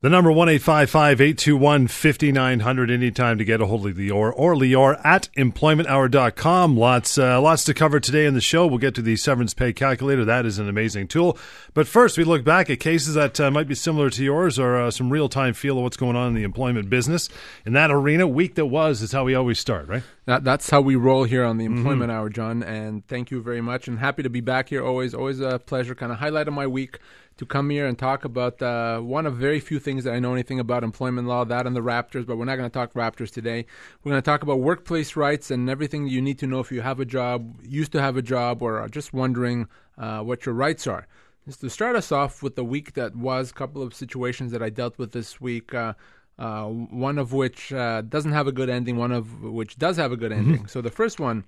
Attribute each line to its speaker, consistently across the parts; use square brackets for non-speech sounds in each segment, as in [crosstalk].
Speaker 1: The number one eight five five eight two one fifty nine hundred. anytime to get a hold of Lior or Lior at employmenthour.com. Lots, uh, lots to cover today in the show. We'll get to the severance pay calculator. That is an amazing tool. But first, we look back at cases that uh, might be similar to yours or uh, some real time feel of what's going on in the employment business. In that arena, week that was is how we always start, right?
Speaker 2: That, that's how we roll here on the mm-hmm. Employment mm-hmm. Hour, John. And thank you very much. And happy to be back here. Always, always a pleasure. Kind of highlight of my week to come here and talk about uh, one of very few things that I know anything about employment law, that and the Raptors, but we're not going to talk Raptors today. We're going to talk about workplace rights and everything you need to know if you have a job, used to have a job, or are just wondering uh, what your rights are. Just to start us off with the week that was, a couple of situations that I dealt with this week. Uh, uh, one of which uh, doesn't have a good ending, one of which does have a good mm-hmm. ending. Mm-hmm. So the first one,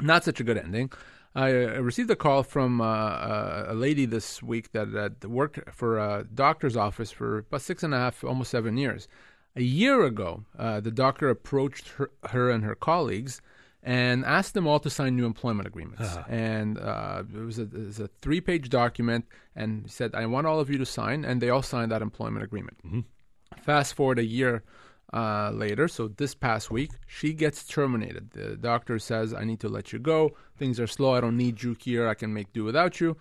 Speaker 2: not such a good ending. I received a call from uh, uh, a lady this week that, that worked for a doctor's office for about six and a half, almost seven years. A year ago, uh, the doctor approached her, her, and her colleagues and asked them all to sign new employment agreements. Uh-huh. And uh, it, was a, it, was a, three-page document, and he said, "I want all of you to sign," and they all signed that employment agreement. Mm-hmm. Fast forward a year uh, later, so this past week, she gets terminated. The doctor says, I need to let you go. Things are slow. I don't need you here. I can make do without you.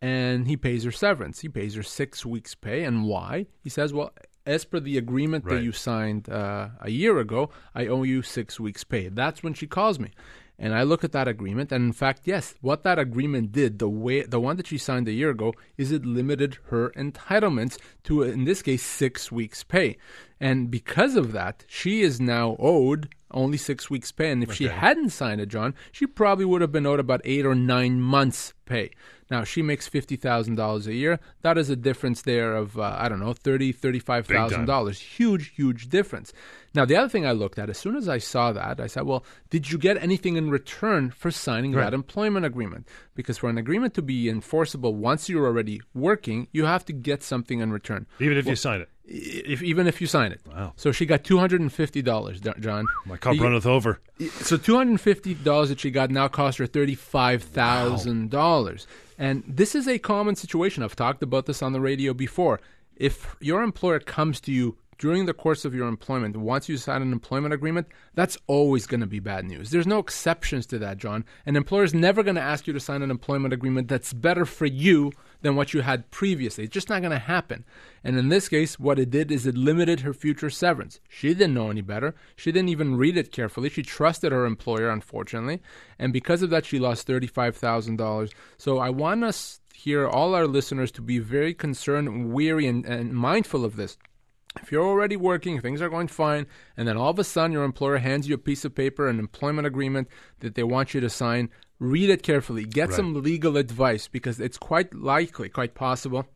Speaker 2: And he pays her severance. He pays her six weeks' pay. And why? He says, Well, as per the agreement right. that you signed uh, a year ago, I owe you six weeks' pay. That's when she calls me. And I look at that agreement, and in fact, yes, what that agreement did, the way the one that she signed a year ago, is it limited her entitlements to, in this case, six weeks' pay. And because of that, she is now owed only six weeks' pay. And if okay. she hadn't signed it, John, she probably would have been owed about eight or nine months' pay. Now she makes fifty thousand dollars a year. That is a difference there of uh, I don't know thirty thirty five thousand dollars. Huge huge difference. Now the other thing I looked at as soon as I saw that I said, well, did you get anything in return for signing right. that employment agreement? Because for an agreement to be enforceable once you're already working, you have to get something in return.
Speaker 1: Even if well, you sign it.
Speaker 2: If, even if you sign it.
Speaker 1: Wow.
Speaker 2: So she got two hundred and fifty dollars, John.
Speaker 1: My cup he, runneth over.
Speaker 2: So two hundred and fifty dollars that she got now cost her thirty five thousand wow. dollars. And this is a common situation. I've talked about this on the radio before. If your employer comes to you during the course of your employment, once you sign an employment agreement, that's always going to be bad news. There's no exceptions to that, John. An employer is never going to ask you to sign an employment agreement that's better for you than what you had previously. It's just not going to happen. And in this case, what it did is it limited her future severance. She didn't know any better. She didn't even read it carefully. She trusted her employer, unfortunately. And because of that, she lost $35,000. So I want us here, all our listeners, to be very concerned, weary, and, and mindful of this. If you're already working, things are going fine, and then all of a sudden your employer hands you a piece of paper, an employment agreement that they want you to sign, read it carefully. Get right. some legal advice because it's quite likely, quite possible,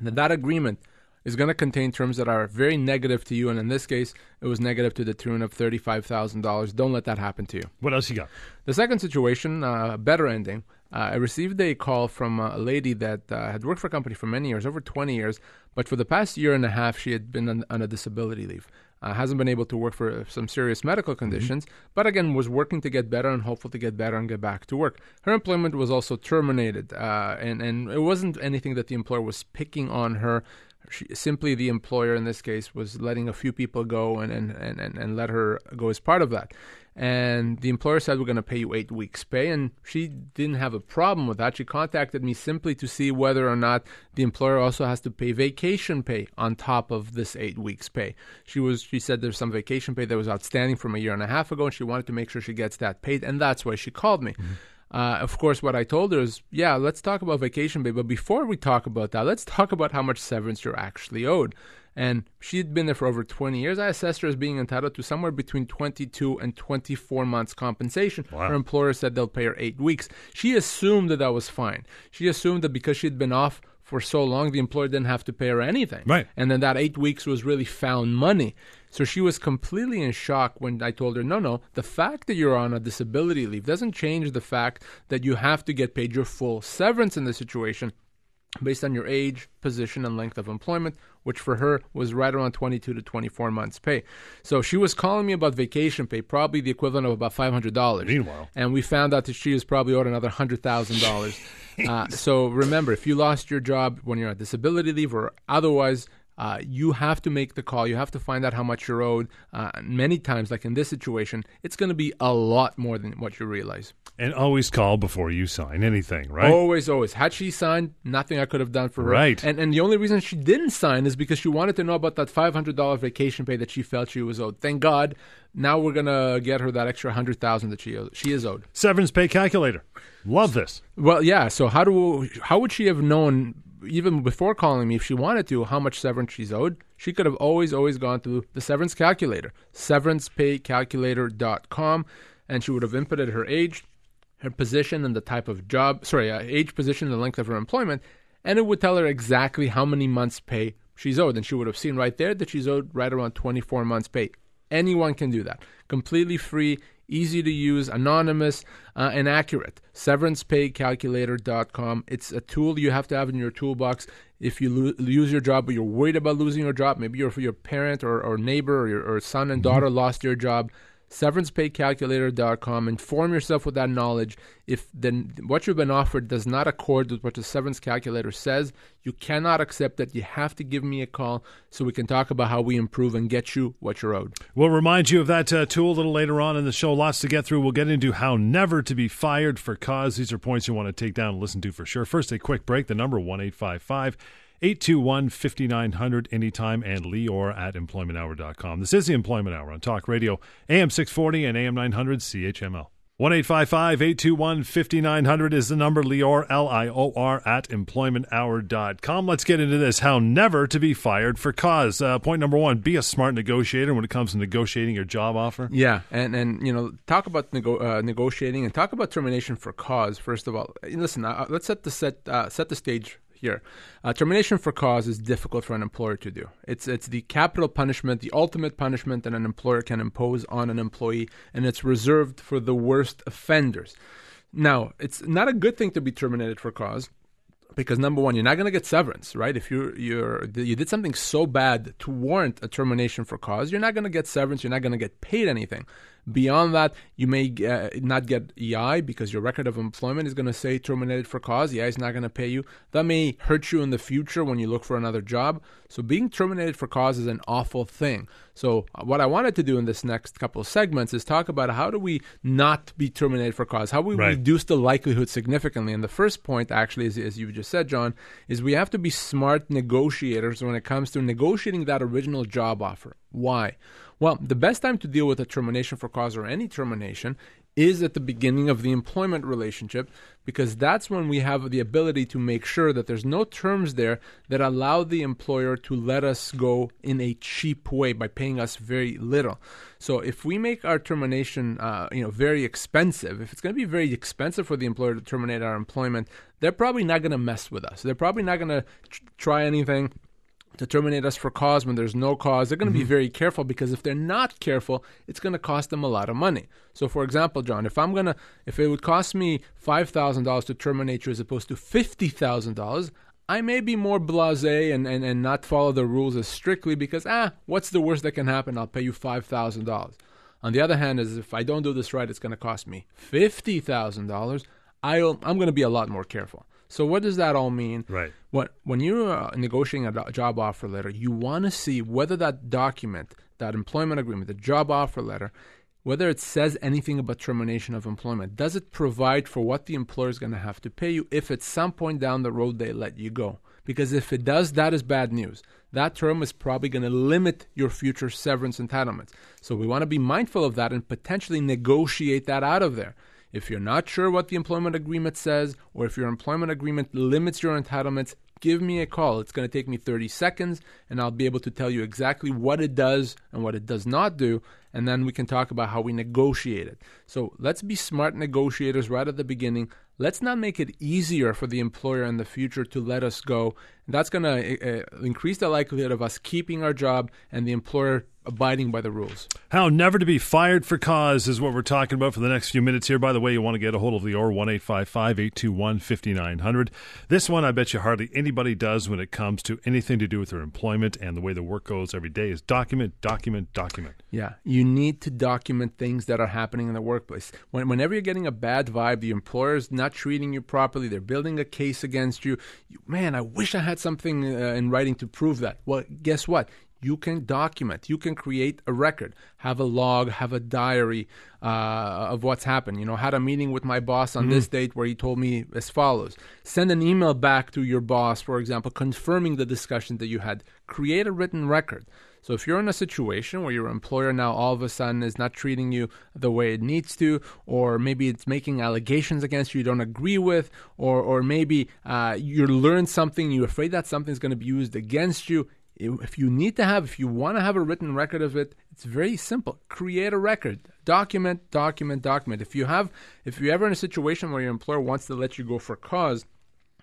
Speaker 2: that that agreement is going to contain terms that are very negative to you. And in this case, it was negative to the tune of $35,000. Don't let that happen to you.
Speaker 1: What else you got?
Speaker 2: The second situation, uh, better ending. Uh, I received a call from a lady that uh, had worked for a company for many years, over 20 years, but for the past year and a half, she had been on, on a disability leave. Uh, hasn't been able to work for some serious medical mm-hmm. conditions, mm-hmm. but again was working to get better and hopeful to get better and get back to work. Her employment was also terminated, uh, and and it wasn't anything that the employer was picking on her. She, simply the employer in this case was letting a few people go and, and, and, and let her go as part of that. And the employer said, We're going to pay you eight weeks' pay. And she didn't have a problem with that. She contacted me simply to see whether or not the employer also has to pay vacation pay on top of this eight weeks' pay. She was she said there's some vacation pay that was outstanding from a year and a half ago, and she wanted to make sure she gets that paid. And that's why she called me. Mm-hmm. Uh, of course, what I told her is, yeah, let's talk about vacation pay. But before we talk about that, let's talk about how much severance you're actually owed. And she'd been there for over 20 years. I assessed her as being entitled to somewhere between 22 and 24 months compensation. Wow. Her employer said they'll pay her eight weeks. She assumed that that was fine. She assumed that because she'd been off for so long, the employer didn't have to pay her anything.
Speaker 1: Right.
Speaker 2: And then that eight weeks was really found money. So she was completely in shock when I told her, no, no, the fact that you're on a disability leave doesn't change the fact that you have to get paid your full severance in the situation based on your age, position, and length of employment, which for her was right around 22 to 24 months' pay. So she was calling me about vacation pay, probably the equivalent of about $500.
Speaker 1: Meanwhile.
Speaker 2: And we found out that she was probably owed another $100,000. [laughs] uh, so remember, if you lost your job when you're on disability leave or otherwise, uh, you have to make the call. You have to find out how much you're owed. Uh, many times, like in this situation, it's going to be a lot more than what you realize.
Speaker 1: And always call before you sign anything, right?
Speaker 2: Always, always. Had she signed, nothing I could have done for her.
Speaker 1: Right.
Speaker 2: And and the only reason she didn't sign is because she wanted to know about that five hundred dollar vacation pay that she felt she was owed. Thank God. Now we're gonna get her that extra hundred thousand that she she is owed.
Speaker 1: Severance pay calculator. Love this.
Speaker 2: Well, yeah. So how do how would she have known even before calling me if she wanted to how much severance she's owed? She could have always always gone to the severance calculator, severancepaycalculator.com, and she would have inputted her age, her position, and the type of job. Sorry, uh, age, position, and the length of her employment, and it would tell her exactly how many months' pay she's owed. And she would have seen right there that she's owed right around 24 months' pay. Anyone can do that. Completely free, easy to use, anonymous, uh, and accurate. SeverancePayCalculator.com. It's a tool you have to have in your toolbox if you lo- lose your job, but you're worried about losing your job. Maybe your your parent or, or neighbor or, your, or son and daughter mm-hmm. lost your job severancepaycalculator.com. Inform yourself with that knowledge. If then what you've been offered does not accord with what the severance calculator says, you cannot accept it. You have to give me a call so we can talk about how we improve and get you what you're owed.
Speaker 1: We'll remind you of that uh, tool a little later on in the show. Lots to get through. We'll get into how never to be fired for cause. These are points you want to take down and listen to for sure. First, a quick break. The number one eight five five. 821 5900 anytime and Lior at employmenthour.com. This is the Employment Hour on Talk Radio, AM 640 and AM 900 CHML. 1 821 5900 is the number. Lior, L I O R, at employmenthour.com. Let's get into this how never to be fired for cause. Uh, point number one be a smart negotiator when it comes to negotiating your job offer.
Speaker 2: Yeah, and, and you know, talk about nego- uh, negotiating and talk about termination for cause, first of all. Listen, uh, let's set the, set, uh, set the stage here. Uh, termination for cause is difficult for an employer to do. It's it's the capital punishment, the ultimate punishment that an employer can impose on an employee, and it's reserved for the worst offenders. Now, it's not a good thing to be terminated for cause because number one, you're not going to get severance, right? If you you're you did something so bad to warrant a termination for cause, you're not going to get severance. You're not going to get paid anything. Beyond that, you may uh, not get EI because your record of employment is going to say terminated for cause. EI is not going to pay you. That may hurt you in the future when you look for another job. So being terminated for cause is an awful thing. So what I wanted to do in this next couple of segments is talk about how do we not be terminated for cause? How we right. reduce the likelihood significantly? And the first point, actually, is, as you just said, John, is we have to be smart negotiators when it comes to negotiating that original job offer. Why? Well, the best time to deal with a termination for cause or any termination is at the beginning of the employment relationship because that's when we have the ability to make sure that there's no terms there that allow the employer to let us go in a cheap way by paying us very little. So if we make our termination, uh, you know, very expensive, if it's going to be very expensive for the employer to terminate our employment, they're probably not going to mess with us. They're probably not going to try anything to terminate us for cause when there's no cause, they're going to mm-hmm. be very careful because if they're not careful, it's going to cost them a lot of money. So, for example, John, if I'm going to, if it would cost me $5,000 to terminate you as opposed to $50,000, I may be more blase and, and, and not follow the rules as strictly because, ah, what's the worst that can happen? I'll pay you $5,000. On the other hand, is if I don't do this right, it's going to cost me $50,000. I'm going to be a lot more careful. So what does that all mean?
Speaker 1: Right.
Speaker 2: What when you're uh, negotiating a job offer letter, you want to see whether that document, that employment agreement, the job offer letter, whether it says anything about termination of employment. Does it provide for what the employer is going to have to pay you if at some point down the road they let you go? Because if it does, that is bad news. That term is probably going to limit your future severance entitlements. So we want to be mindful of that and potentially negotiate that out of there. If you're not sure what the employment agreement says, or if your employment agreement limits your entitlements, give me a call. It's going to take me 30 seconds, and I'll be able to tell you exactly what it does and what it does not do, and then we can talk about how we negotiate it. So let's be smart negotiators right at the beginning. Let's not make it easier for the employer in the future to let us go. That's going to uh, increase the likelihood of us keeping our job and the employer abiding by the rules.
Speaker 1: How never to be fired for cause is what we're talking about for the next few minutes here. By the way, you want to get a hold of Lior, 1 821 5900. This one, I bet you hardly anybody does when it comes to anything to do with their employment and the way the work goes every day is document, document, document.
Speaker 2: Yeah, you need to document things that are happening in the workplace. When, whenever you're getting a bad vibe, the employer's not treating you properly, they're building a case against you. you man, I wish I had something uh, in writing to prove that. Well, guess what? You can document, you can create a record, have a log, have a diary uh, of what's happened. You know, had a meeting with my boss on mm-hmm. this date where he told me as follows. Send an email back to your boss, for example, confirming the discussion that you had. Create a written record. So if you're in a situation where your employer now all of a sudden is not treating you the way it needs to, or maybe it's making allegations against you you don't agree with, or or maybe uh, you learned something, you're afraid that something's going to be used against you, if you need to have, if you want to have a written record of it, it's very simple. Create a record, document, document, document. If you have, if you're ever in a situation where your employer wants to let you go for cause,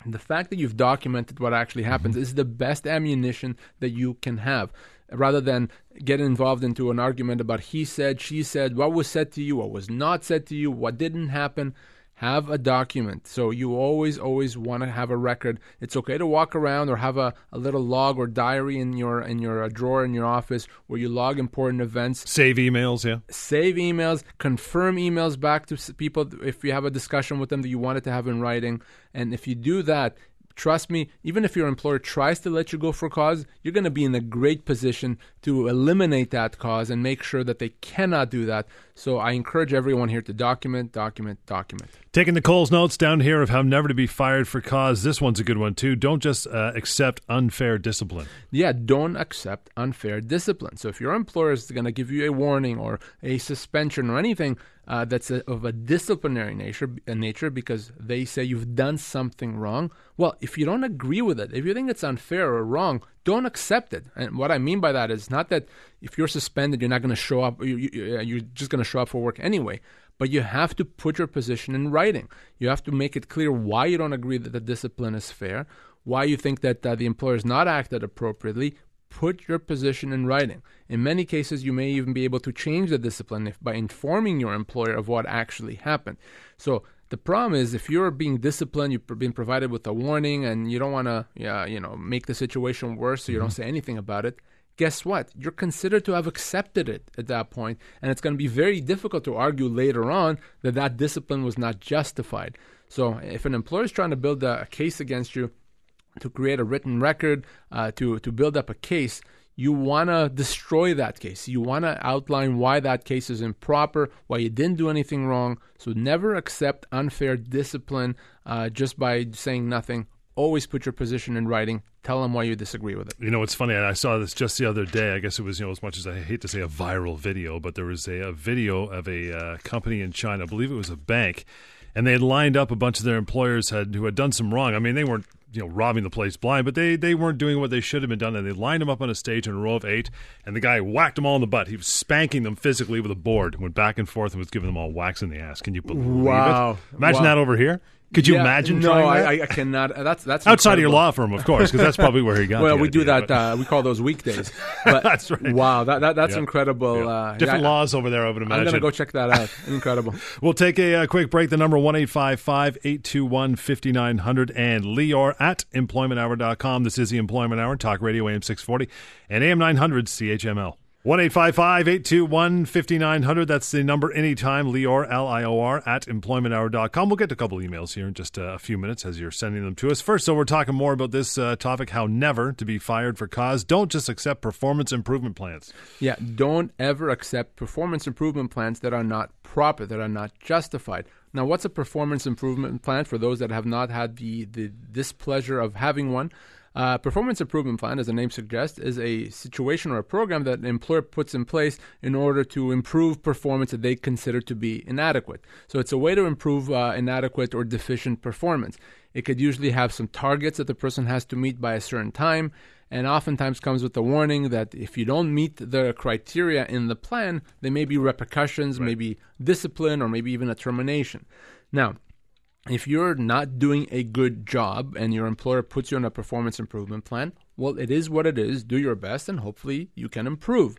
Speaker 2: the fact that you've documented what actually happens mm-hmm. is the best ammunition that you can have rather than get involved into an argument about he said, she said, what was said to you, what was not said to you, what didn't happen have a document. So you always, always want to have a record. It's okay to walk around or have a, a little log or diary in your in your uh, drawer in your office where you log important events.
Speaker 1: Save emails, yeah.
Speaker 2: Save emails, confirm emails back to people if you have a discussion with them that you wanted to have in writing. And if you do that, trust me, even if your employer tries to let you go for cause, you're going to be in a great position to eliminate that cause and make sure that they cannot do that. So I encourage everyone here to document, document, document.
Speaker 1: Taking the Coles notes down here of how never to be fired for cause. This one's a good one too. Don't just uh, accept unfair discipline.
Speaker 2: Yeah, don't accept unfair discipline. So if your employer is going to give you a warning or a suspension or anything, uh, that's a, of a disciplinary nature, a nature because they say you've done something wrong. Well, if you don't agree with it, if you think it's unfair or wrong, don't accept it. And what I mean by that is not that if you're suspended, you're not going to show up, you, you, uh, you're just going to show up for work anyway. But you have to put your position in writing. You have to make it clear why you don't agree that the discipline is fair, why you think that uh, the employer has not acted appropriately, put your position in writing. In many cases, you may even be able to change the discipline if, by informing your employer of what actually happened. So the problem is if you're being disciplined, you've been provided with a warning, and you don't want to, yeah, you know, make the situation worse, so you mm-hmm. don't say anything about it. Guess what? You're considered to have accepted it at that point, and it's going to be very difficult to argue later on that that discipline was not justified. So, if an employer is trying to build a, a case against you, to create a written record, uh, to to build up a case, you want to destroy that case. You want to outline why that case is improper, why you didn't do anything wrong. So never accept unfair discipline uh, just by saying nothing. Always put your position in writing. Tell them why you disagree with it.
Speaker 1: You know, it's funny. I saw this just the other day. I guess it was, you know, as much as I hate to say a viral video, but there was a, a video of a uh, company in China. I believe it was a bank, and they had lined up a bunch of their employers had who had done some wrong. I mean, they weren't you know robbing the place blind, but they they weren't doing what they should have been done, and they lined them up on a stage in a row of eight, and the guy whacked them all in the butt. He was spanking them physically with a board, went back and forth, and was giving them all whacks in the ass. Can you believe
Speaker 2: wow.
Speaker 1: it? Imagine
Speaker 2: wow.
Speaker 1: that over here. Could you
Speaker 2: yeah,
Speaker 1: imagine?
Speaker 2: No,
Speaker 1: I,
Speaker 2: I, cannot. That's that's
Speaker 1: outside incredible. of your law firm, of course, because that's probably where he got. [laughs]
Speaker 2: well, we
Speaker 1: idea,
Speaker 2: do that. Uh, we call those weekdays. [laughs]
Speaker 1: But that's right.
Speaker 2: Wow, that, that that's incredible. Uh,
Speaker 1: Different laws over there. I would imagine.
Speaker 2: I'm gonna go check that out. Incredible. [laughs]
Speaker 1: we'll take a, a, uh, quick break. The number one eight five five eight two one fifty nine hundred and Lior at employmenthour.com. This is the Employment Hour, Talk Radio AM six forty and AM nine hundred CHML. One eight five five eight two one fifty nine hundred. That's the number anytime. Lior, L I O R, at employmenthour.com. We'll get a couple emails here in just a few minutes as you're sending them to us. First, so we're talking more about this uh, topic how never to be fired for cause. Don't just accept performance improvement plans.
Speaker 2: Yeah, don't ever accept performance improvement plans that are not proper, that are not justified. Now, what's a performance improvement plan for those that have not had the, the displeasure of having one? Uh, performance improvement plan, as the name suggests, is a situation or a program that an employer puts in place in order to improve performance that they consider to be inadequate. So it's a way to improve uh, inadequate or deficient performance. It could usually have some targets that the person has to meet by a certain time, and oftentimes comes with a warning that if you don't meet the criteria in the plan, there may be repercussions, right. maybe discipline, or maybe even a termination. Now, if you're not doing a good job and your employer puts you on a performance improvement plan, well, it is what it is. Do your best and hopefully you can improve.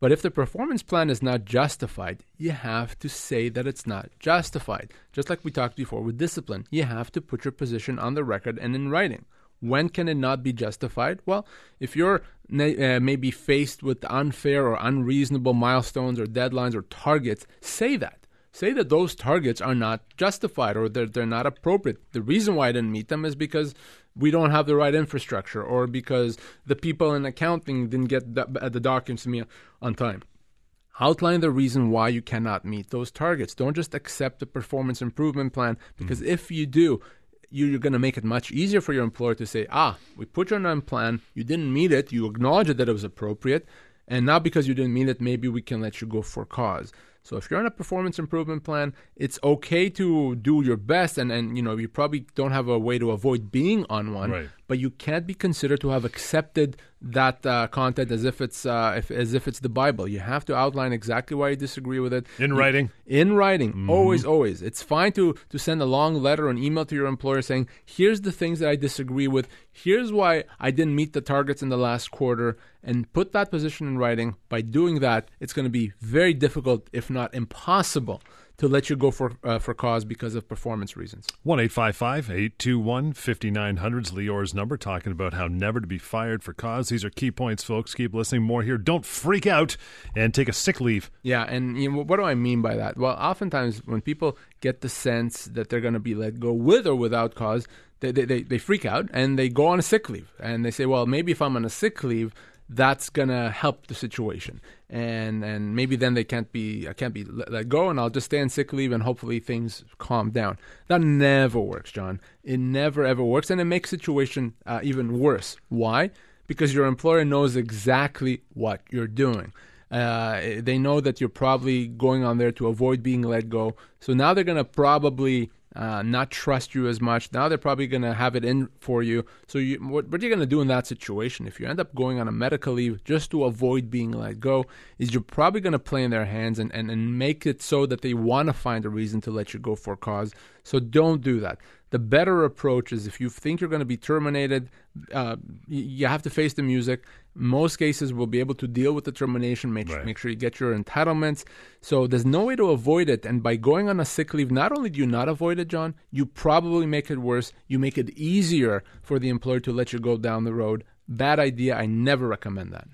Speaker 2: But if the performance plan is not justified, you have to say that it's not justified. Just like we talked before with discipline, you have to put your position on the record and in writing. When can it not be justified? Well, if you're uh, maybe faced with unfair or unreasonable milestones or deadlines or targets, say that. Say that those targets are not justified or they're, they're not appropriate. The reason why I didn't meet them is because we don't have the right infrastructure or because the people in accounting didn't get the, the documents to me on time. Outline the reason why you cannot meet those targets. Don't just accept the performance improvement plan because mm. if you do, you're going to make it much easier for your employer to say, ah, we put you on a plan, you didn't meet it, you acknowledged that it was appropriate, and now because you didn't meet it, maybe we can let you go for cause. So if you're on a performance improvement plan, it's okay to do your best, and, and you know you probably don't have a way to avoid being on one,
Speaker 1: right.
Speaker 2: But you can't be considered to have accepted that uh, content as if it's uh, if, as if it's the Bible. You have to outline exactly why you disagree with it
Speaker 1: in writing.
Speaker 2: In writing, mm-hmm. always, always. It's fine to to send a long letter or an email to your employer saying, "Here's the things that I disagree with. Here's why I didn't meet the targets in the last quarter." And put that position in writing. By doing that, it's going to be very difficult, if not impossible to let you go for uh, for cause because of performance reasons.
Speaker 1: One eight five five eight two one fifty nine hundred is Lior's number, talking about how never to be fired for cause. These are key points, folks. Keep listening. More here. Don't freak out and take a sick leave.
Speaker 2: Yeah, and you know, what do I mean by that? Well, oftentimes when people get the sense that they're going to be let go with or without cause, they, they, they, they freak out and they go on a sick leave. And they say, well, maybe if I'm on a sick leave, that's gonna help the situation. And and maybe then they can't be I can't be let, let, go and I'll just stay on sick leave and hopefully things calm down. That never works John. It never ever works and it makes situation uh, even worse. Why? Because your employer knows exactly what you're doing. Uh, they know that you're probably going on there to avoid being let go. So now they're gonna probably uh, not trust you as much. Now they're probably going to have it in for you. So you, what, what you're going to do in that situation, if you end up going on a medical leave just to avoid being let go, is you're probably going to play in their hands and, and, and make it so that they want to find a reason to let you go for cause. So don't do that. The better approach is if you think you're going to be terminated, uh, you have to face the music. Most cases will be able to deal with the termination, make, right. make sure you get your entitlements. So there's no way to avoid it. And by going on a sick leave, not only do you not avoid it, John, you probably make it worse. You make it easier for the employer to let you go down the road. Bad idea. I never recommend that.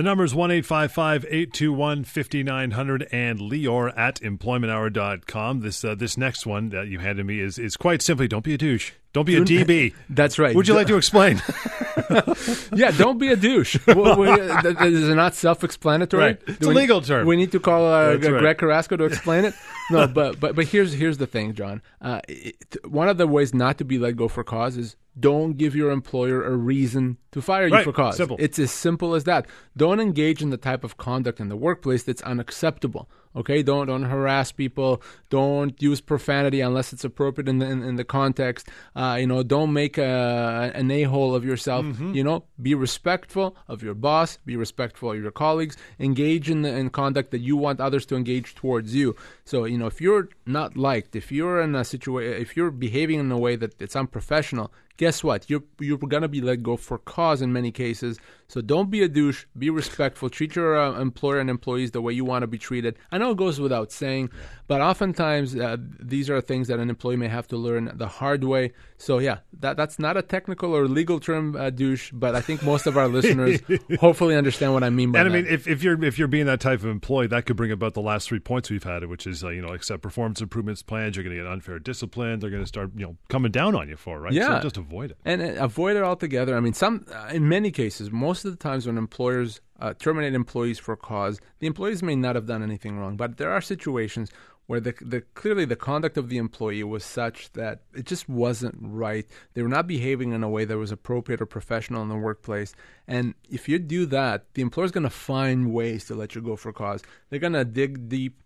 Speaker 1: The number is 1 821 5900 and Lior at employmenthour.com. This, uh, this next one that you handed me is, is quite simply don't be a douche. Don't be a DB.
Speaker 2: That's right.
Speaker 1: Would you like to [laughs] explain?
Speaker 2: yeah, don't be a douche. [laughs] is it not self-explanatory?
Speaker 1: Right. It's a legal term.
Speaker 2: We need to call uh, Greg right. Carrasco to explain it. [laughs] No, but but but here's here's the thing, John. Uh, it, one of the ways not to be let go for cause is don't give your employer a reason to fire you
Speaker 1: right.
Speaker 2: for cause.
Speaker 1: Simple.
Speaker 2: It's as simple as that. Don't engage in the type of conduct in the workplace that's unacceptable. Okay, don't don't harass people. Don't use profanity unless it's appropriate in the in, in the context. Uh, you know, don't make a, an a hole of yourself. Mm-hmm. You know, be respectful of your boss. Be respectful of your colleagues. Engage in the in conduct that you want others to engage towards you. So you know, if you're not liked, if you're in a situation, if you're behaving in a way that it's unprofessional, guess what? You're you're gonna be let go for cause in many cases. So don't be a douche. Be respectful. Treat your uh, employer and employees the way you want to be treated. I know it goes without saying, but oftentimes uh, these are things that an employee may have to learn the hard way. So yeah, that that's not a technical or legal term, uh, douche. But I think most of our listeners [laughs] hopefully understand what I mean by
Speaker 1: and
Speaker 2: that.
Speaker 1: And I mean, if, if you're if you're being that type of employee, that could bring about the last three points we've had, which is uh, you know, accept performance improvements plans. You're going to get unfair discipline. They're going to start you know coming down on you for right.
Speaker 2: Yeah,
Speaker 1: so just avoid it
Speaker 2: and uh, avoid it altogether. I mean, some uh, in many cases, most of the times when employers uh, terminate employees for cause, the employees may not have done anything wrong, but there are situations where the, the clearly the conduct of the employee was such that it just wasn't right. They were not behaving in a way that was appropriate or professional in the workplace. And if you do that, the employer's going to find ways to let you go for cause. They're going to dig deep.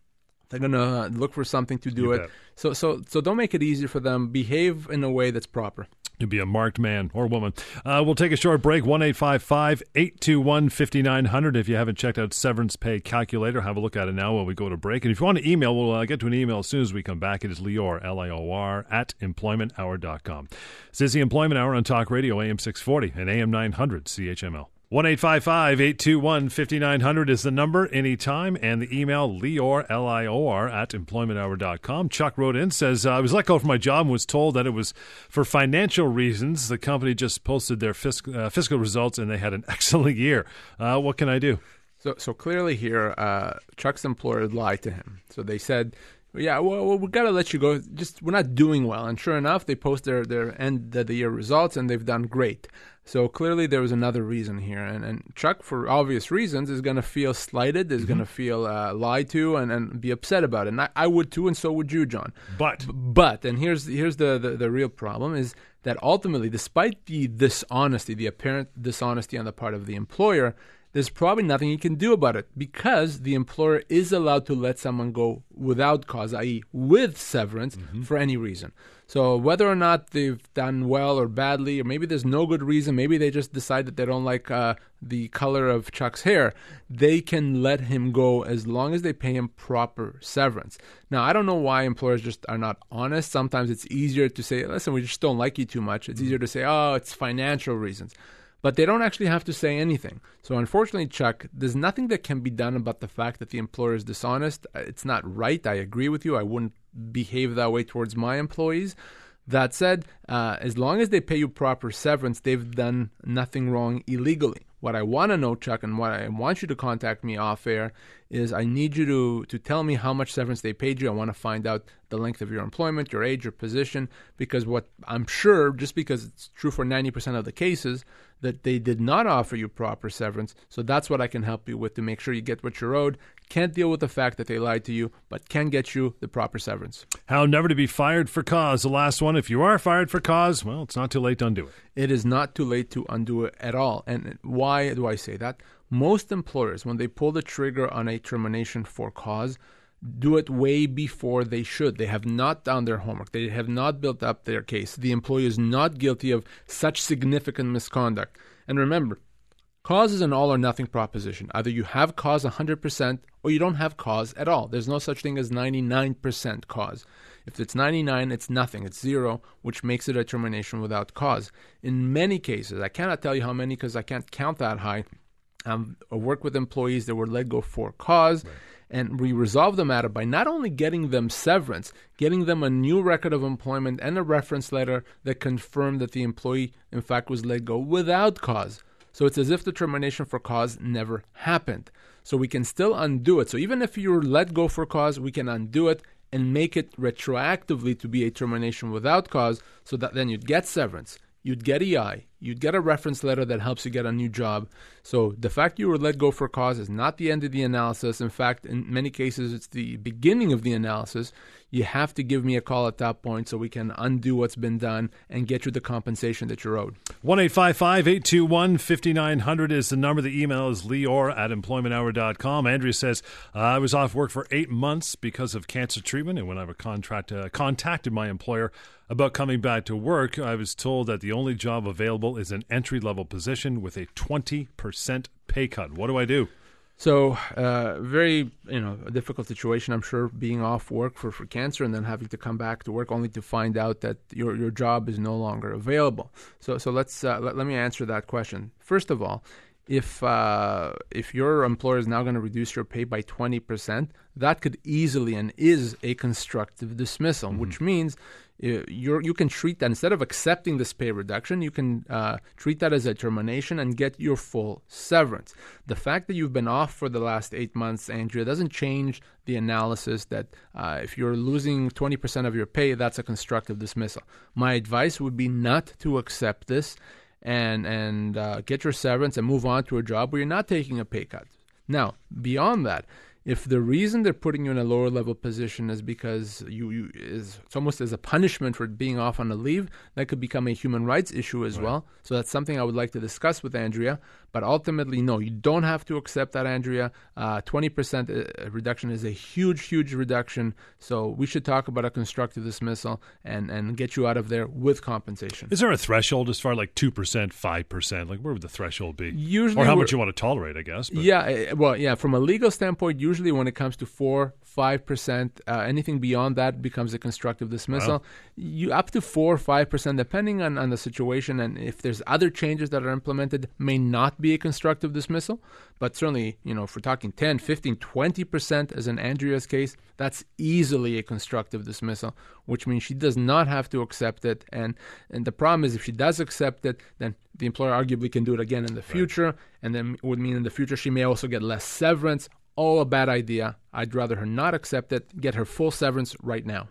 Speaker 2: They're gonna look for something to do
Speaker 1: you
Speaker 2: it.
Speaker 1: Bet.
Speaker 2: So so so don't make it easy for them. Behave in a way that's proper
Speaker 1: to be a marked man or woman. Uh, we'll take a short break. 1 821 5900. If you haven't checked out Severance Pay Calculator, have a look at it now while we go to break. And if you want to email, we'll uh, get to an email as soon as we come back. It is Lior, L I O R, at employmenthour.com. This is the Employment Hour on Talk Radio, AM 640 and AM 900 CHML. 1 821 5900 is the number anytime, and the email Lior, L I O R, at employmenthour.com. Chuck wrote in, says, uh, I was let go from my job and was told that it was for financial reasons. The company just posted their fiscal, uh, fiscal results and they had an [laughs] excellent year. Uh, what can I do?
Speaker 2: So, so clearly here, uh, Chuck's employer lied to him. So they said, yeah, well, well we got to let you go. Just we're not doing well. And sure enough, they post their, their end of the year results and they've done great. So clearly there was another reason here. And, and Chuck, for obvious reasons, is going to feel slighted, is mm-hmm. going to feel uh, lied to, and, and be upset about it. And I, I, would too, and so would you, John.
Speaker 1: But.
Speaker 2: But, and here's, here's the, the, the real problem is that ultimately, despite the dishonesty, the apparent dishonesty on the part of the employer, there's probably nothing you can do about it because the employer is allowed to let someone go without cause, i.e., with severance mm-hmm. for any reason. So whether or not they've done well or badly, or maybe there's no good reason, maybe they just decide that they don't like uh, the color of Chuck's hair, they can let him go as long as they pay him proper severance. Now, I don't know why employers just are not honest. Sometimes it's easier to say, listen, we just don't like you too much. It's mm-hmm. easier to say, oh, it's financial reasons but they don't actually have to say anything. So, unfortunately, Chuck, there's nothing that can be done about the fact that the employer is dishonest. Uh, it's not right. I agree with you. I wouldn't behave that way towards my employees. That said, uh, as long as they pay you proper severance, they've done nothing wrong illegally. What I want to know, Chuck, and what I want you to contact me off air is I need you to, to tell me how much severance they paid you. I want to find out the length of your employment, your age, your position, because what I'm sure, just because it's true for 90% of the cases, that they did not offer you proper severance. So that's what I can help you with to make sure you get what you're owed. Can't deal with the fact that they lied to you, but can get you the proper severance.
Speaker 1: How never to be fired for cause. The last one. If you are fired for cause, well, it's not too late to undo it.
Speaker 2: It is not too late to undo it at all. And why do I say that? Most employers, when they pull the trigger on a termination for cause, do it way before they should. They have not done their homework. They have not built up their case. The employee is not guilty of such significant misconduct. And remember, cause is an all or nothing proposition. Either you have cause 100% or you don't have cause at all. There's no such thing as 99% cause. If it's 99, it's nothing. It's zero, which makes it a termination without cause. In many cases, I cannot tell you how many because I can't count that high. Um, I work with employees that were let go for cause. Right and we resolve the matter by not only getting them severance, getting them a new record of employment and a reference letter that confirmed that the employee, in fact, was let go without cause. So it's as if the termination for cause never happened. So we can still undo it. So even if you're let go for cause, we can undo it and make it retroactively to be a termination without cause so that then you'd get severance, you'd get EI, you'd get a reference letter that helps you get a new job. So the fact you were let go for cause is not the end of the analysis. In fact, in many cases, it's the beginning of the analysis. You have to give me a call at that point so we can undo what's been done and get you the compensation that you're owed.
Speaker 1: 1 821 5900 is the number. The email is lior at employmenthour.com. Andrea says, I was off work for eight months because of cancer treatment, and when I contract, uh, contacted my employer about coming back to work, I was told that the only job available is an entry level position with a 20% pay cut. What do I do?
Speaker 2: So, uh, very you know difficult situation. I'm sure being off work for, for cancer and then having to come back to work only to find out that your your job is no longer available. So so let's uh, let, let me answer that question. First of all, if uh, if your employer is now going to reduce your pay by 20%, that could easily and is a constructive dismissal, mm-hmm. which means you you can treat that instead of accepting this pay reduction, you can uh, treat that as a termination and get your full severance. The fact that you've been off for the last eight months, Andrea, doesn't change the analysis that uh, if you're losing 20% of your pay, that's a constructive dismissal. My advice would be not to accept this and and uh, get your severance and move on to a job where you're not taking a pay cut. Now, beyond that, if the reason they're putting you in a lower level position is because you, you is it's almost as a punishment for being off on a leave, that could become a human rights issue as right. well. So that's something I would like to discuss with Andrea. But ultimately, no, you don't have to accept that, Andrea. Uh, 20% uh, reduction is a huge, huge reduction. So we should talk about a constructive dismissal and, and get you out of there with compensation.
Speaker 1: Is there a threshold as far like 2%, 5%? Like where would the threshold be?
Speaker 2: Usually
Speaker 1: or how much you want to tolerate, I guess.
Speaker 2: But. Yeah, eh, well, yeah, from a legal standpoint, usually usually when it comes to four, five percent, uh, anything beyond that becomes a constructive dismissal.
Speaker 1: Wow.
Speaker 2: You up to four or five percent, depending on, on the situation, and if there's other changes that are implemented, may not be a constructive dismissal. But certainly, you know, if we're talking 10, 15, 20 percent, as in Andrea's case, that's easily a constructive dismissal, which means she does not have to accept it. And and the problem is, if she does accept it, then the employer arguably can do it again in the future, right. and then it would mean in the future she may also get less severance. All a bad idea. I'd rather her not accept it, get her full severance right now.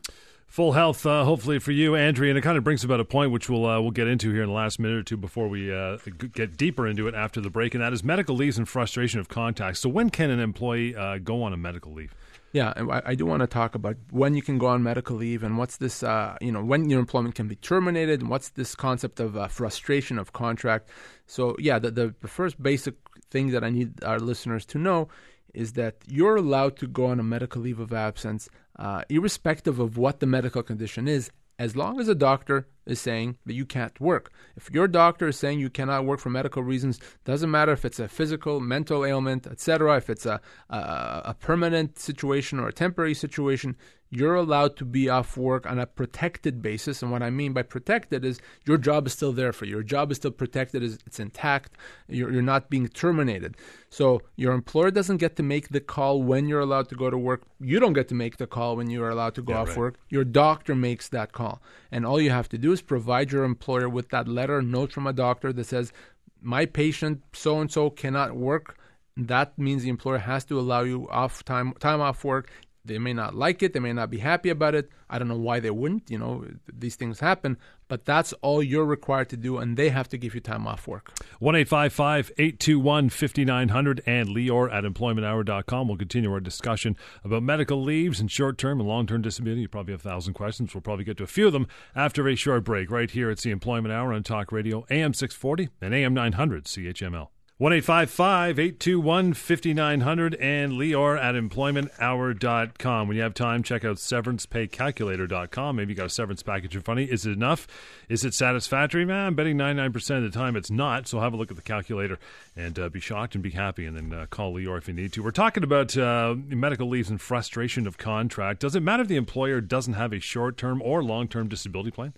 Speaker 1: Full health, uh, hopefully for you, Andrea, and it kind of brings about a point which we'll uh, we'll get into here in the last minute or two before we uh, get deeper into it after the break, and that is medical leaves and frustration of contract. So, when can an employee uh, go on a medical leave?
Speaker 2: Yeah, I, I, do want to talk about when you can go on medical leave and what's this, uh, you know, when your employment can be terminated and what's this concept of uh, frustration of contract. So, yeah, the, the, the first basic thing that I need our listeners to know is that you're allowed to go on a medical leave of absence, uh, irrespective of what the medical condition is, as long as a doctor is saying that you can't work. If your doctor is saying you cannot work for medical reasons, doesn't matter if it's a physical, mental ailment, etc., if it's a, a, a permanent situation or a temporary situation, you're allowed to be off work on a protected basis. And what I mean by protected is your job is still there for you. Your job is still protected, it's intact. You're, you're not being terminated. So your employer doesn't get to make the call when you're allowed to go to work. You don't get to make the call when you're allowed to go
Speaker 1: yeah,
Speaker 2: off
Speaker 1: right.
Speaker 2: work. Your doctor makes that call. And all you have to do is provide your employer with that letter, note from a doctor that says, my patient so and so cannot work that means the employer has to allow you off time time off work they may not like it. They may not be happy about it. I don't know why they wouldn't. You know, these things happen. But that's all you're required to do, and they have to give you time off work.
Speaker 1: 1 821 5900 and Lior at employmenthour.com. We'll continue our discussion about medical leaves and short term and long term disability. You probably have a thousand questions. We'll probably get to a few of them after a short break right here at the Employment Hour on Talk Radio, AM 640 and AM 900 CHML. 1 821 5900 and Lior at employmenthour.com. When you have time, check out severancepaycalculator.com. Maybe you got a severance package in front of you. Is it enough? Is it satisfactory? Man, I'm betting 99% of the time it's not. So have a look at the calculator and uh, be shocked and be happy and then uh, call Lior if you need to. We're talking about uh, medical leaves and frustration of contract. Does it matter if the employer doesn't have a short term or long term disability plan?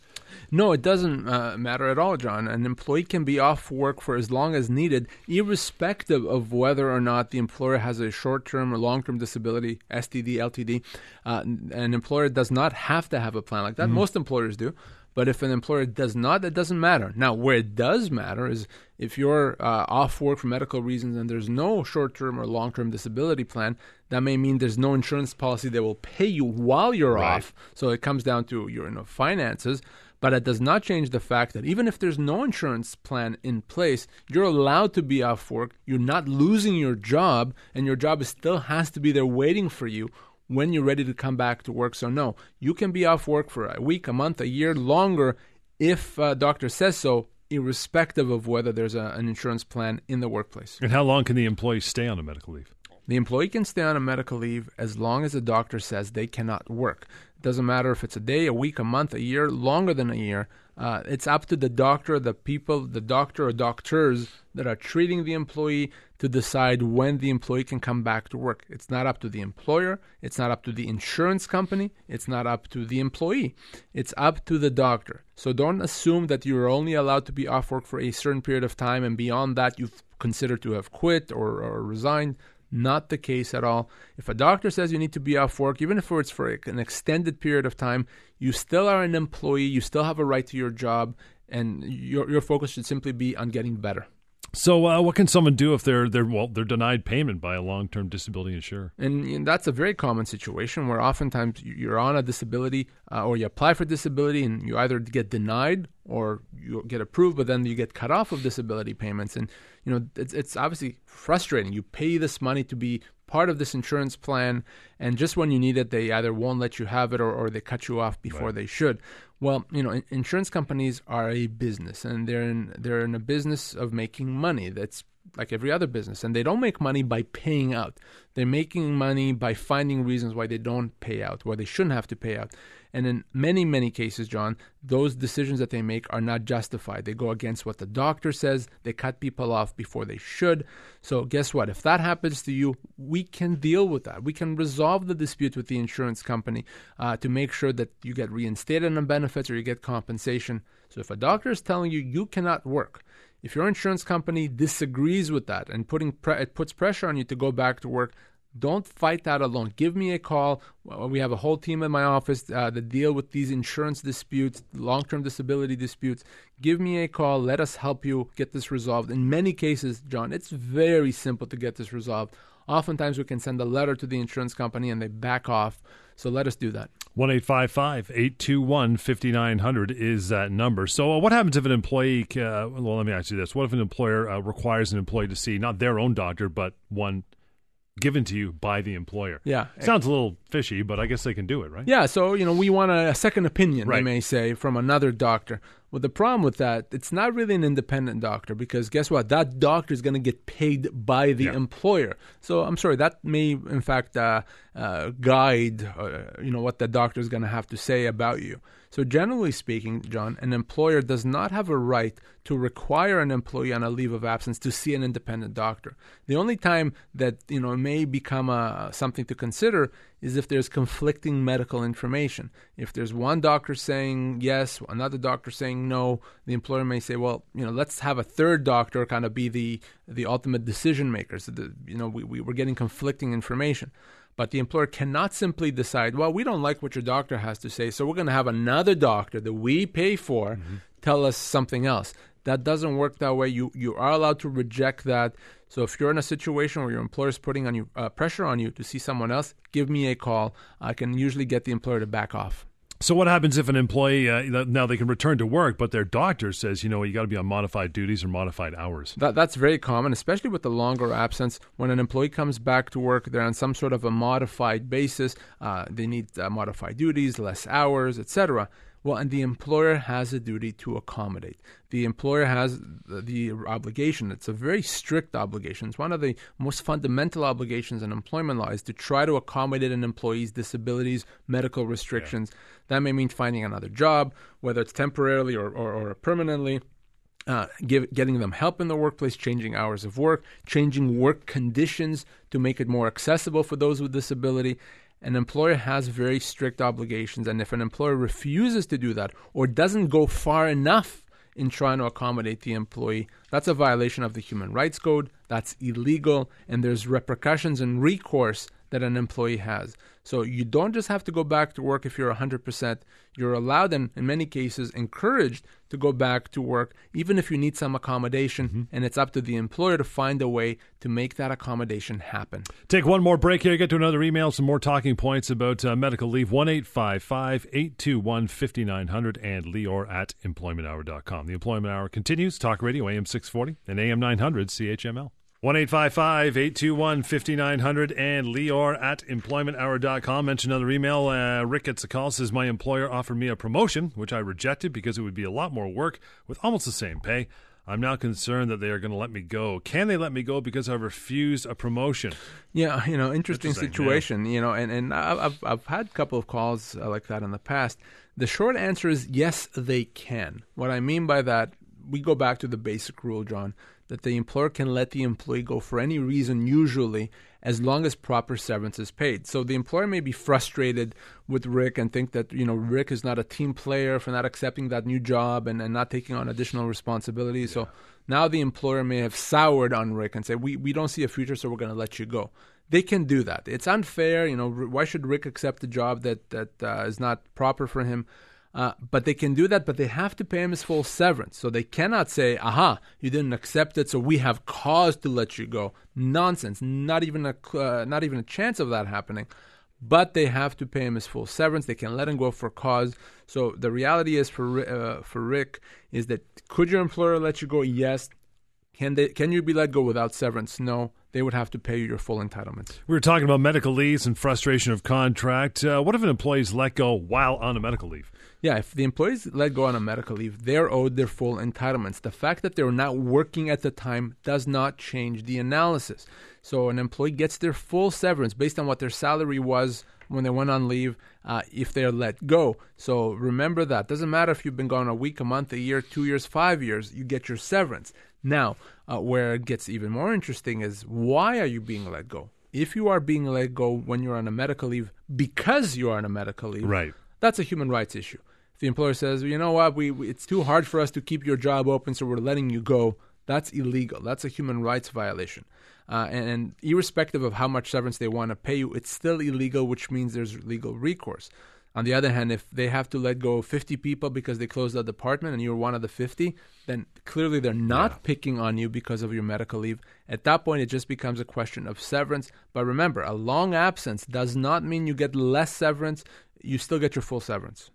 Speaker 2: No, it doesn't uh, matter at all, John. An employee can be off work for as long as needed irrespective of whether or not the employer has a short term or long term disability, STD, LTD. Uh, an employer does not have to have a plan like that. Mm-hmm. Most employers do. But if an employer does not, that doesn't matter. Now, where it does matter is if you're uh, off work for medical reasons and there's no short term or long term disability plan, that may mean there's no insurance policy that will pay you while you're
Speaker 1: right.
Speaker 2: off. So it comes down to your you know, finances. But it does not change the fact that even if there's no insurance plan in place, you're allowed to be off work. You're not losing your job, and your job still has to be there waiting for you when you're ready to come back to work. So, no, you can be off work for a week, a month, a year longer if a doctor says so, irrespective of whether there's a, an insurance plan in the workplace.
Speaker 1: And how long can the employee stay on a medical leave?
Speaker 2: The employee can stay on a medical leave as long as the doctor says they cannot work. Doesn't matter if it's a day, a week, a month, a year, longer than a year. Uh, it's up to the doctor, the people, the doctor or doctors that are treating the employee to decide when the employee can come back to work. It's not up to the employer. It's not up to the insurance company. It's not up to the employee. It's up to the doctor. So don't assume that you're only allowed to be off work for a certain period of time and beyond that you've considered to have quit or, or resigned. Not the case at all. If a doctor says you need to be off work, even if it's for an extended period of time, you still are an employee, you still have a right to your job, and your, your focus should simply be on getting better.
Speaker 1: So, uh, what can someone do if they're they're well they're denied payment by a long term disability insurer?
Speaker 2: And, and, that's a very common situation where oftentimes you're on a disability uh, or you apply for disability and you either get denied or you get approved, but then you get cut off of disability payments. And you know it's, it's obviously frustrating. You pay this money to be part of this insurance plan, and just when you need it, they either won't let you have it or, or they cut you off before right. they should. Well, you know, insurance companies are a business, and they're in they're in a business of making money. That's like every other business, and they don't make money by paying out. They're making money by finding reasons why they don't pay out, why they shouldn't have to pay out. And in many, many cases, John, those decisions that they make are not justified. They go against what the doctor says. They cut people off before they should. So, guess what? If that happens to you, we can deal with that. We can resolve the dispute with the insurance company uh, to make sure that you get reinstated on benefits or you get compensation. So, if a doctor is telling you you cannot work, if your insurance company disagrees with that and putting pre- it puts pressure on you to go back to work, don't fight that alone. Give me a call. We have a whole team in my office uh, that deal with these insurance disputes, long term disability disputes. Give me a call. Let us help you get this resolved. In many cases, John, it's very simple to get this resolved. Oftentimes, we can send a letter to the insurance company and they back off. So let us do that.
Speaker 1: 1 821 5900 is that number. So, uh, what happens if an employee, uh, well, let me ask you this. What if an employer uh, requires an employee to see not their own doctor, but one given to you by the employer?
Speaker 2: Yeah.
Speaker 1: Sounds a little fishy, but I guess they can do it, right?
Speaker 2: Yeah. So, you know, we want a, second opinion,
Speaker 1: right.
Speaker 2: they may say, from another doctor. Well, the problem with that, it's not really an independent doctor because guess what? That doctor is going to get paid by the
Speaker 1: Yeah.
Speaker 2: employer. So I'm sorry, that may in fact uh, uh, guide, uh, you know, what the doctor is going to have to say about you. So generally speaking, John, an employer does not have a right to require an employee on a leave of absence to see an independent doctor. The only time that you know may become a, something to consider is if there's conflicting medical information. If there's one doctor saying yes, another doctor saying no, the employer may say, well, you know, let's have a third doctor kind of be the the ultimate decision maker. So the, you know, we, we we're getting conflicting information. But the employer cannot simply decide, well, we don't like what your doctor has to say, so we're going to have another doctor that we pay for mm-hmm. tell us something else. That doesn't work that way. You you are allowed to reject that. So if you're in a situation where your employer is putting on you uh, pressure on you to see someone else, give me a call. I can usually get the employer to back off.
Speaker 1: So, what happens if an employee, uh, now they can return to work, but their doctor says, you know, you got to be on modified duties or modified hours?
Speaker 2: That, that's very common, especially with the longer absence. When an employee comes back to work, they're on some sort of a modified basis. Uh, they need uh, modified duties, less hours, etc. Well, and the employer has a duty to accommodate. The employer has the, the obligation. It's a very strict obligation. It's one of the most fundamental obligations in employment law is to try to accommodate an employee's disabilities, medical restrictions. That may mean finding another job, whether it's temporarily or, or, or permanently uh, give, getting them help in the workplace, changing hours of work, changing work conditions to make it more accessible for those with disability. An employer has very strict obligations, and if an employer refuses to do that or doesn't go far enough in trying to accommodate the employee, that's a violation of the Human Rights Code. That's illegal, and there's repercussions and recourse that an employee has. So you don't just have to go back to work if you're 100%. You're allowed and in many cases encouraged to go back to work even if you need some accommodation and it's up to the employer to find a way to make that accommodation happen.
Speaker 1: Take one more break here, get to another email, some more talking points about uh, medical leave. 1 821 5900 and Lior at employmenthour.com. The Employment Hour continues. Talk Radio, AM 640 and AM 900 CHML. 1 821 5900 and Lior at employmenthour.com. Mention another email. Uh, Rick gets a call, says, My employer offered me a promotion, which I rejected because it would be a lot more work with almost the same pay. I'm now concerned that they are going to let me go. Can they let me go because I refused a promotion?
Speaker 2: Yeah, you know, interesting,
Speaker 1: Interesting,
Speaker 2: situation. You know, and and I've I've had a couple of calls uh, like that in the past. The short answer is yes, they can. What I mean by that, we go back to the basic rule, John, that the employer can let the employee go for any reason, usually as long as proper severance is paid. So the employer may be frustrated with Rick and think that you know Rick is not a team player for not accepting that new job and, and not taking on additional responsibilities. So now the employer may have soured on Rick and say, "We we don't see a future, so we're going to let you go." They can do that. It's unfair, you know. Why should Rick accept a job that that uh, is not proper for him? Uh, but they can do that, but they have to pay him his full severance. So they cannot say, aha, you didn't accept it, so we have cause to let you go. Nonsense. Not even a, uh, not even a chance of that happening. But they have to pay him his full severance. They can let him go for cause. So the reality is for, uh, for Rick is that could your employer let you go? Yes. Can they? Can you be let go without severance? No, they would have to pay you your full entitlements.
Speaker 1: We were talking about medical leaves and frustration of contract. Uh, what if an employee is let go while on a medical leave?
Speaker 2: Yeah, if the employees let go on a medical leave, they're owed their full entitlements. The fact that they're not working at the time does not change the analysis. So an employee gets their full severance based on what their salary was when they went on leave uh, if they're let go. So remember that. Doesn't matter if you've been gone a week, a month, a year, two years, five years, you get your severance. Now, uh, where it gets even more interesting is why are you being let go? If you are being let go when you're on a medical leave because you are on a medical leave,
Speaker 1: right.
Speaker 2: That's a human rights issue. If the employer says, you know what, we, we it's too hard for us to keep your job open, so we're letting you go, that's illegal. That's a human rights violation. Uh, and, and, irrespective of how much severance they want to pay you, it's still illegal, which means there's legal recourse. On the other hand, if they have to let go 50 people because they closed the department and you're one of the 50, then clearly they're not yeah. picking on you because of your medical leave. At that point, it just becomes a question of severance. But remember, a long absence does not mean you get less severance, you still get your full severance.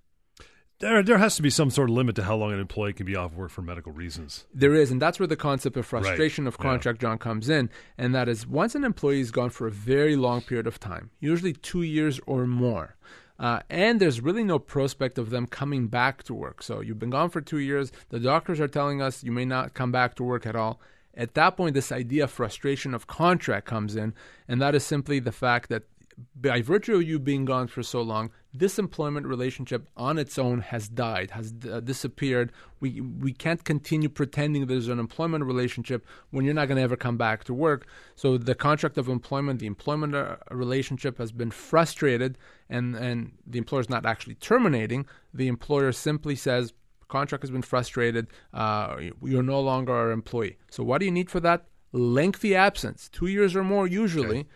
Speaker 1: There, there has to be some sort of limit to how long an employee can be off work for medical reasons.
Speaker 2: There is, and that's where the concept of frustration right. of contract, yeah. John, comes in. And that is once an employee is gone for a very long period of time, usually two years or more, uh, and there's really no prospect of them coming back to work. So you've been gone for two years. The doctors are telling us you may not come back to work at all. At that point, this idea of frustration of contract comes in, and that is simply the fact that by virtue of you being gone for so long, this employment relationship on its own has died, has uh, disappeared. We we can't continue pretending there's an employment relationship when you're not going to ever come back to work. So the contract of employment, the employment uh, relationship has been frustrated, and and the employer is not actually terminating. The employer simply says. Contract has been frustrated. Uh, you're no longer our employee. So, what do you need for that? Lengthy absence, two years or more usually, okay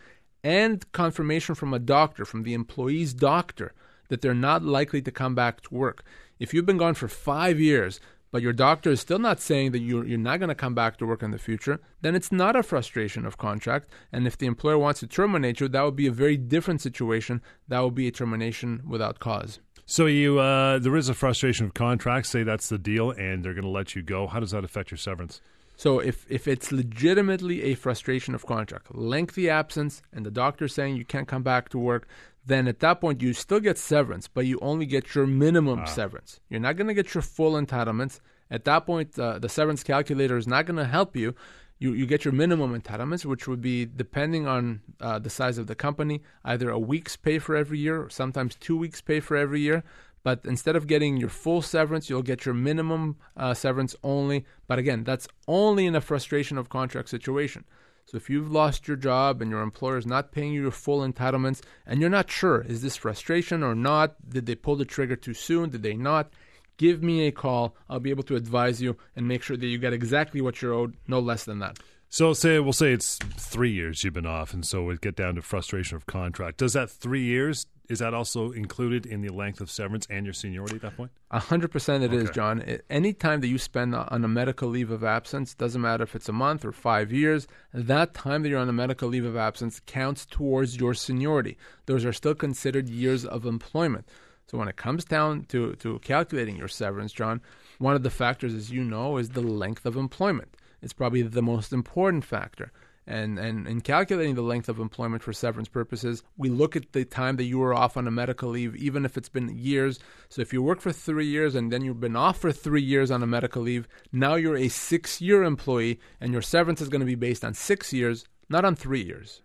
Speaker 2: and confirmation from a doctor, from the employee's doctor, that they're not likely to come back to work. If you've been gone for five years, but your doctor is still not saying that you're, you're not going to come back to work in the future, then it's not a frustration of contract. And if the employer wants to terminate you, that would be a very different situation. That would be a termination without cause.
Speaker 1: So you, uh, there is a frustration of contract. Say that's the deal, and they're going to let you go. How does that affect your severance?
Speaker 2: So if, if it's legitimately a frustration of contract, lengthy absence, and the doctor saying you can't come back to work, then at that point you still get severance, but you only get your minimum ah. severance. You're not going to get your full entitlements. At that point, uh, the severance calculator is not going to help you. You, you get your minimum entitlements, which would be depending on uh, the size of the company, either a week's pay for every year, or sometimes two weeks' pay for every year. But instead of getting your full severance, you'll get your minimum uh, severance only. But again, that's only in a frustration of contract situation. So if you've lost your job and your employer is not paying you your full entitlements and you're not sure, is this frustration or not? Did they pull the trigger too soon? Did they not? Give me a call. I'll be able to advise you and make sure that you get exactly what you're owed, no less than that.
Speaker 1: So say we'll say it's three years you've been off, and so we get down to frustration of contract. Does that three years is that also included in the length of severance and your seniority at that point?
Speaker 2: A hundred percent, it okay. is, John. Any time that you spend on a medical leave of absence, doesn't matter if it's a month or five years, that time that you're on a medical leave of absence counts towards your seniority. Those are still considered years of employment. So when it comes down to to calculating your severance, John, one of the factors, as you know, is the length of employment. It's probably the most important factor. And, and in calculating the length of employment for severance purposes, we look at the time that you were off on a medical leave, even if it's been years. So if you work for three years and then you've been off for three years on a medical leave, now you're a six year employee and your severance is going to be based on six years, not on three years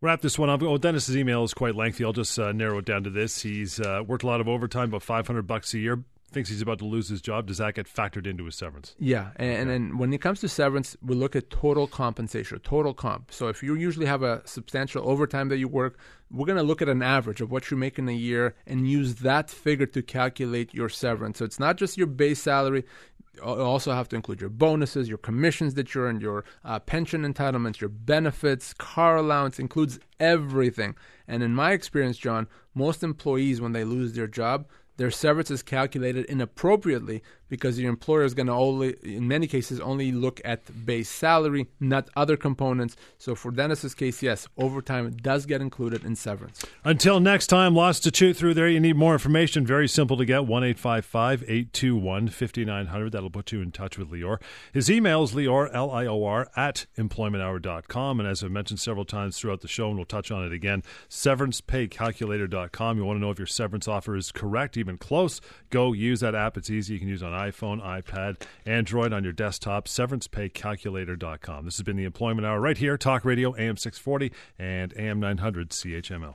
Speaker 1: wrap this one up. Oh, Dennis's email is quite lengthy. I'll just uh, narrow it down to this. He's uh, worked a lot of overtime, about 500 bucks a year thinks he's about to lose his job, does that get factored into his severance?
Speaker 2: Yeah, and, okay. and when it comes to severance, we look at total compensation, total comp. So if you usually have a substantial overtime that you work, we're going to look at an average of what you make in a year and use that figure to calculate your severance. So it's not just your base salary. You also have to include your bonuses, your commissions that you earn, your uh, pension entitlements, your benefits, car allowance, includes everything. And in my experience, John, most employees, when they lose their job, their severance is calculated inappropriately because your employer is going to only, in many cases, only look at base salary, not other components. So for Dennis's case, yes, overtime does get included in severance.
Speaker 1: Until next time, lots to chew through there. You need more information. Very simple to get 1 821 5900. That'll put you in touch with Lior. His email is Lior, L I O R, at employmenthour.com. And as I've mentioned several times throughout the show, and we'll touch on it again, severancepaycalculator.com. You want to know if your severance offer is correct, even close, go use that app. It's easy. You can use it on iPhone, iPad, Android, on your desktop. SeverancePayCalculator.com. This has been the Employment Hour right here, Talk Radio, AM 640 and AM 900 CHML.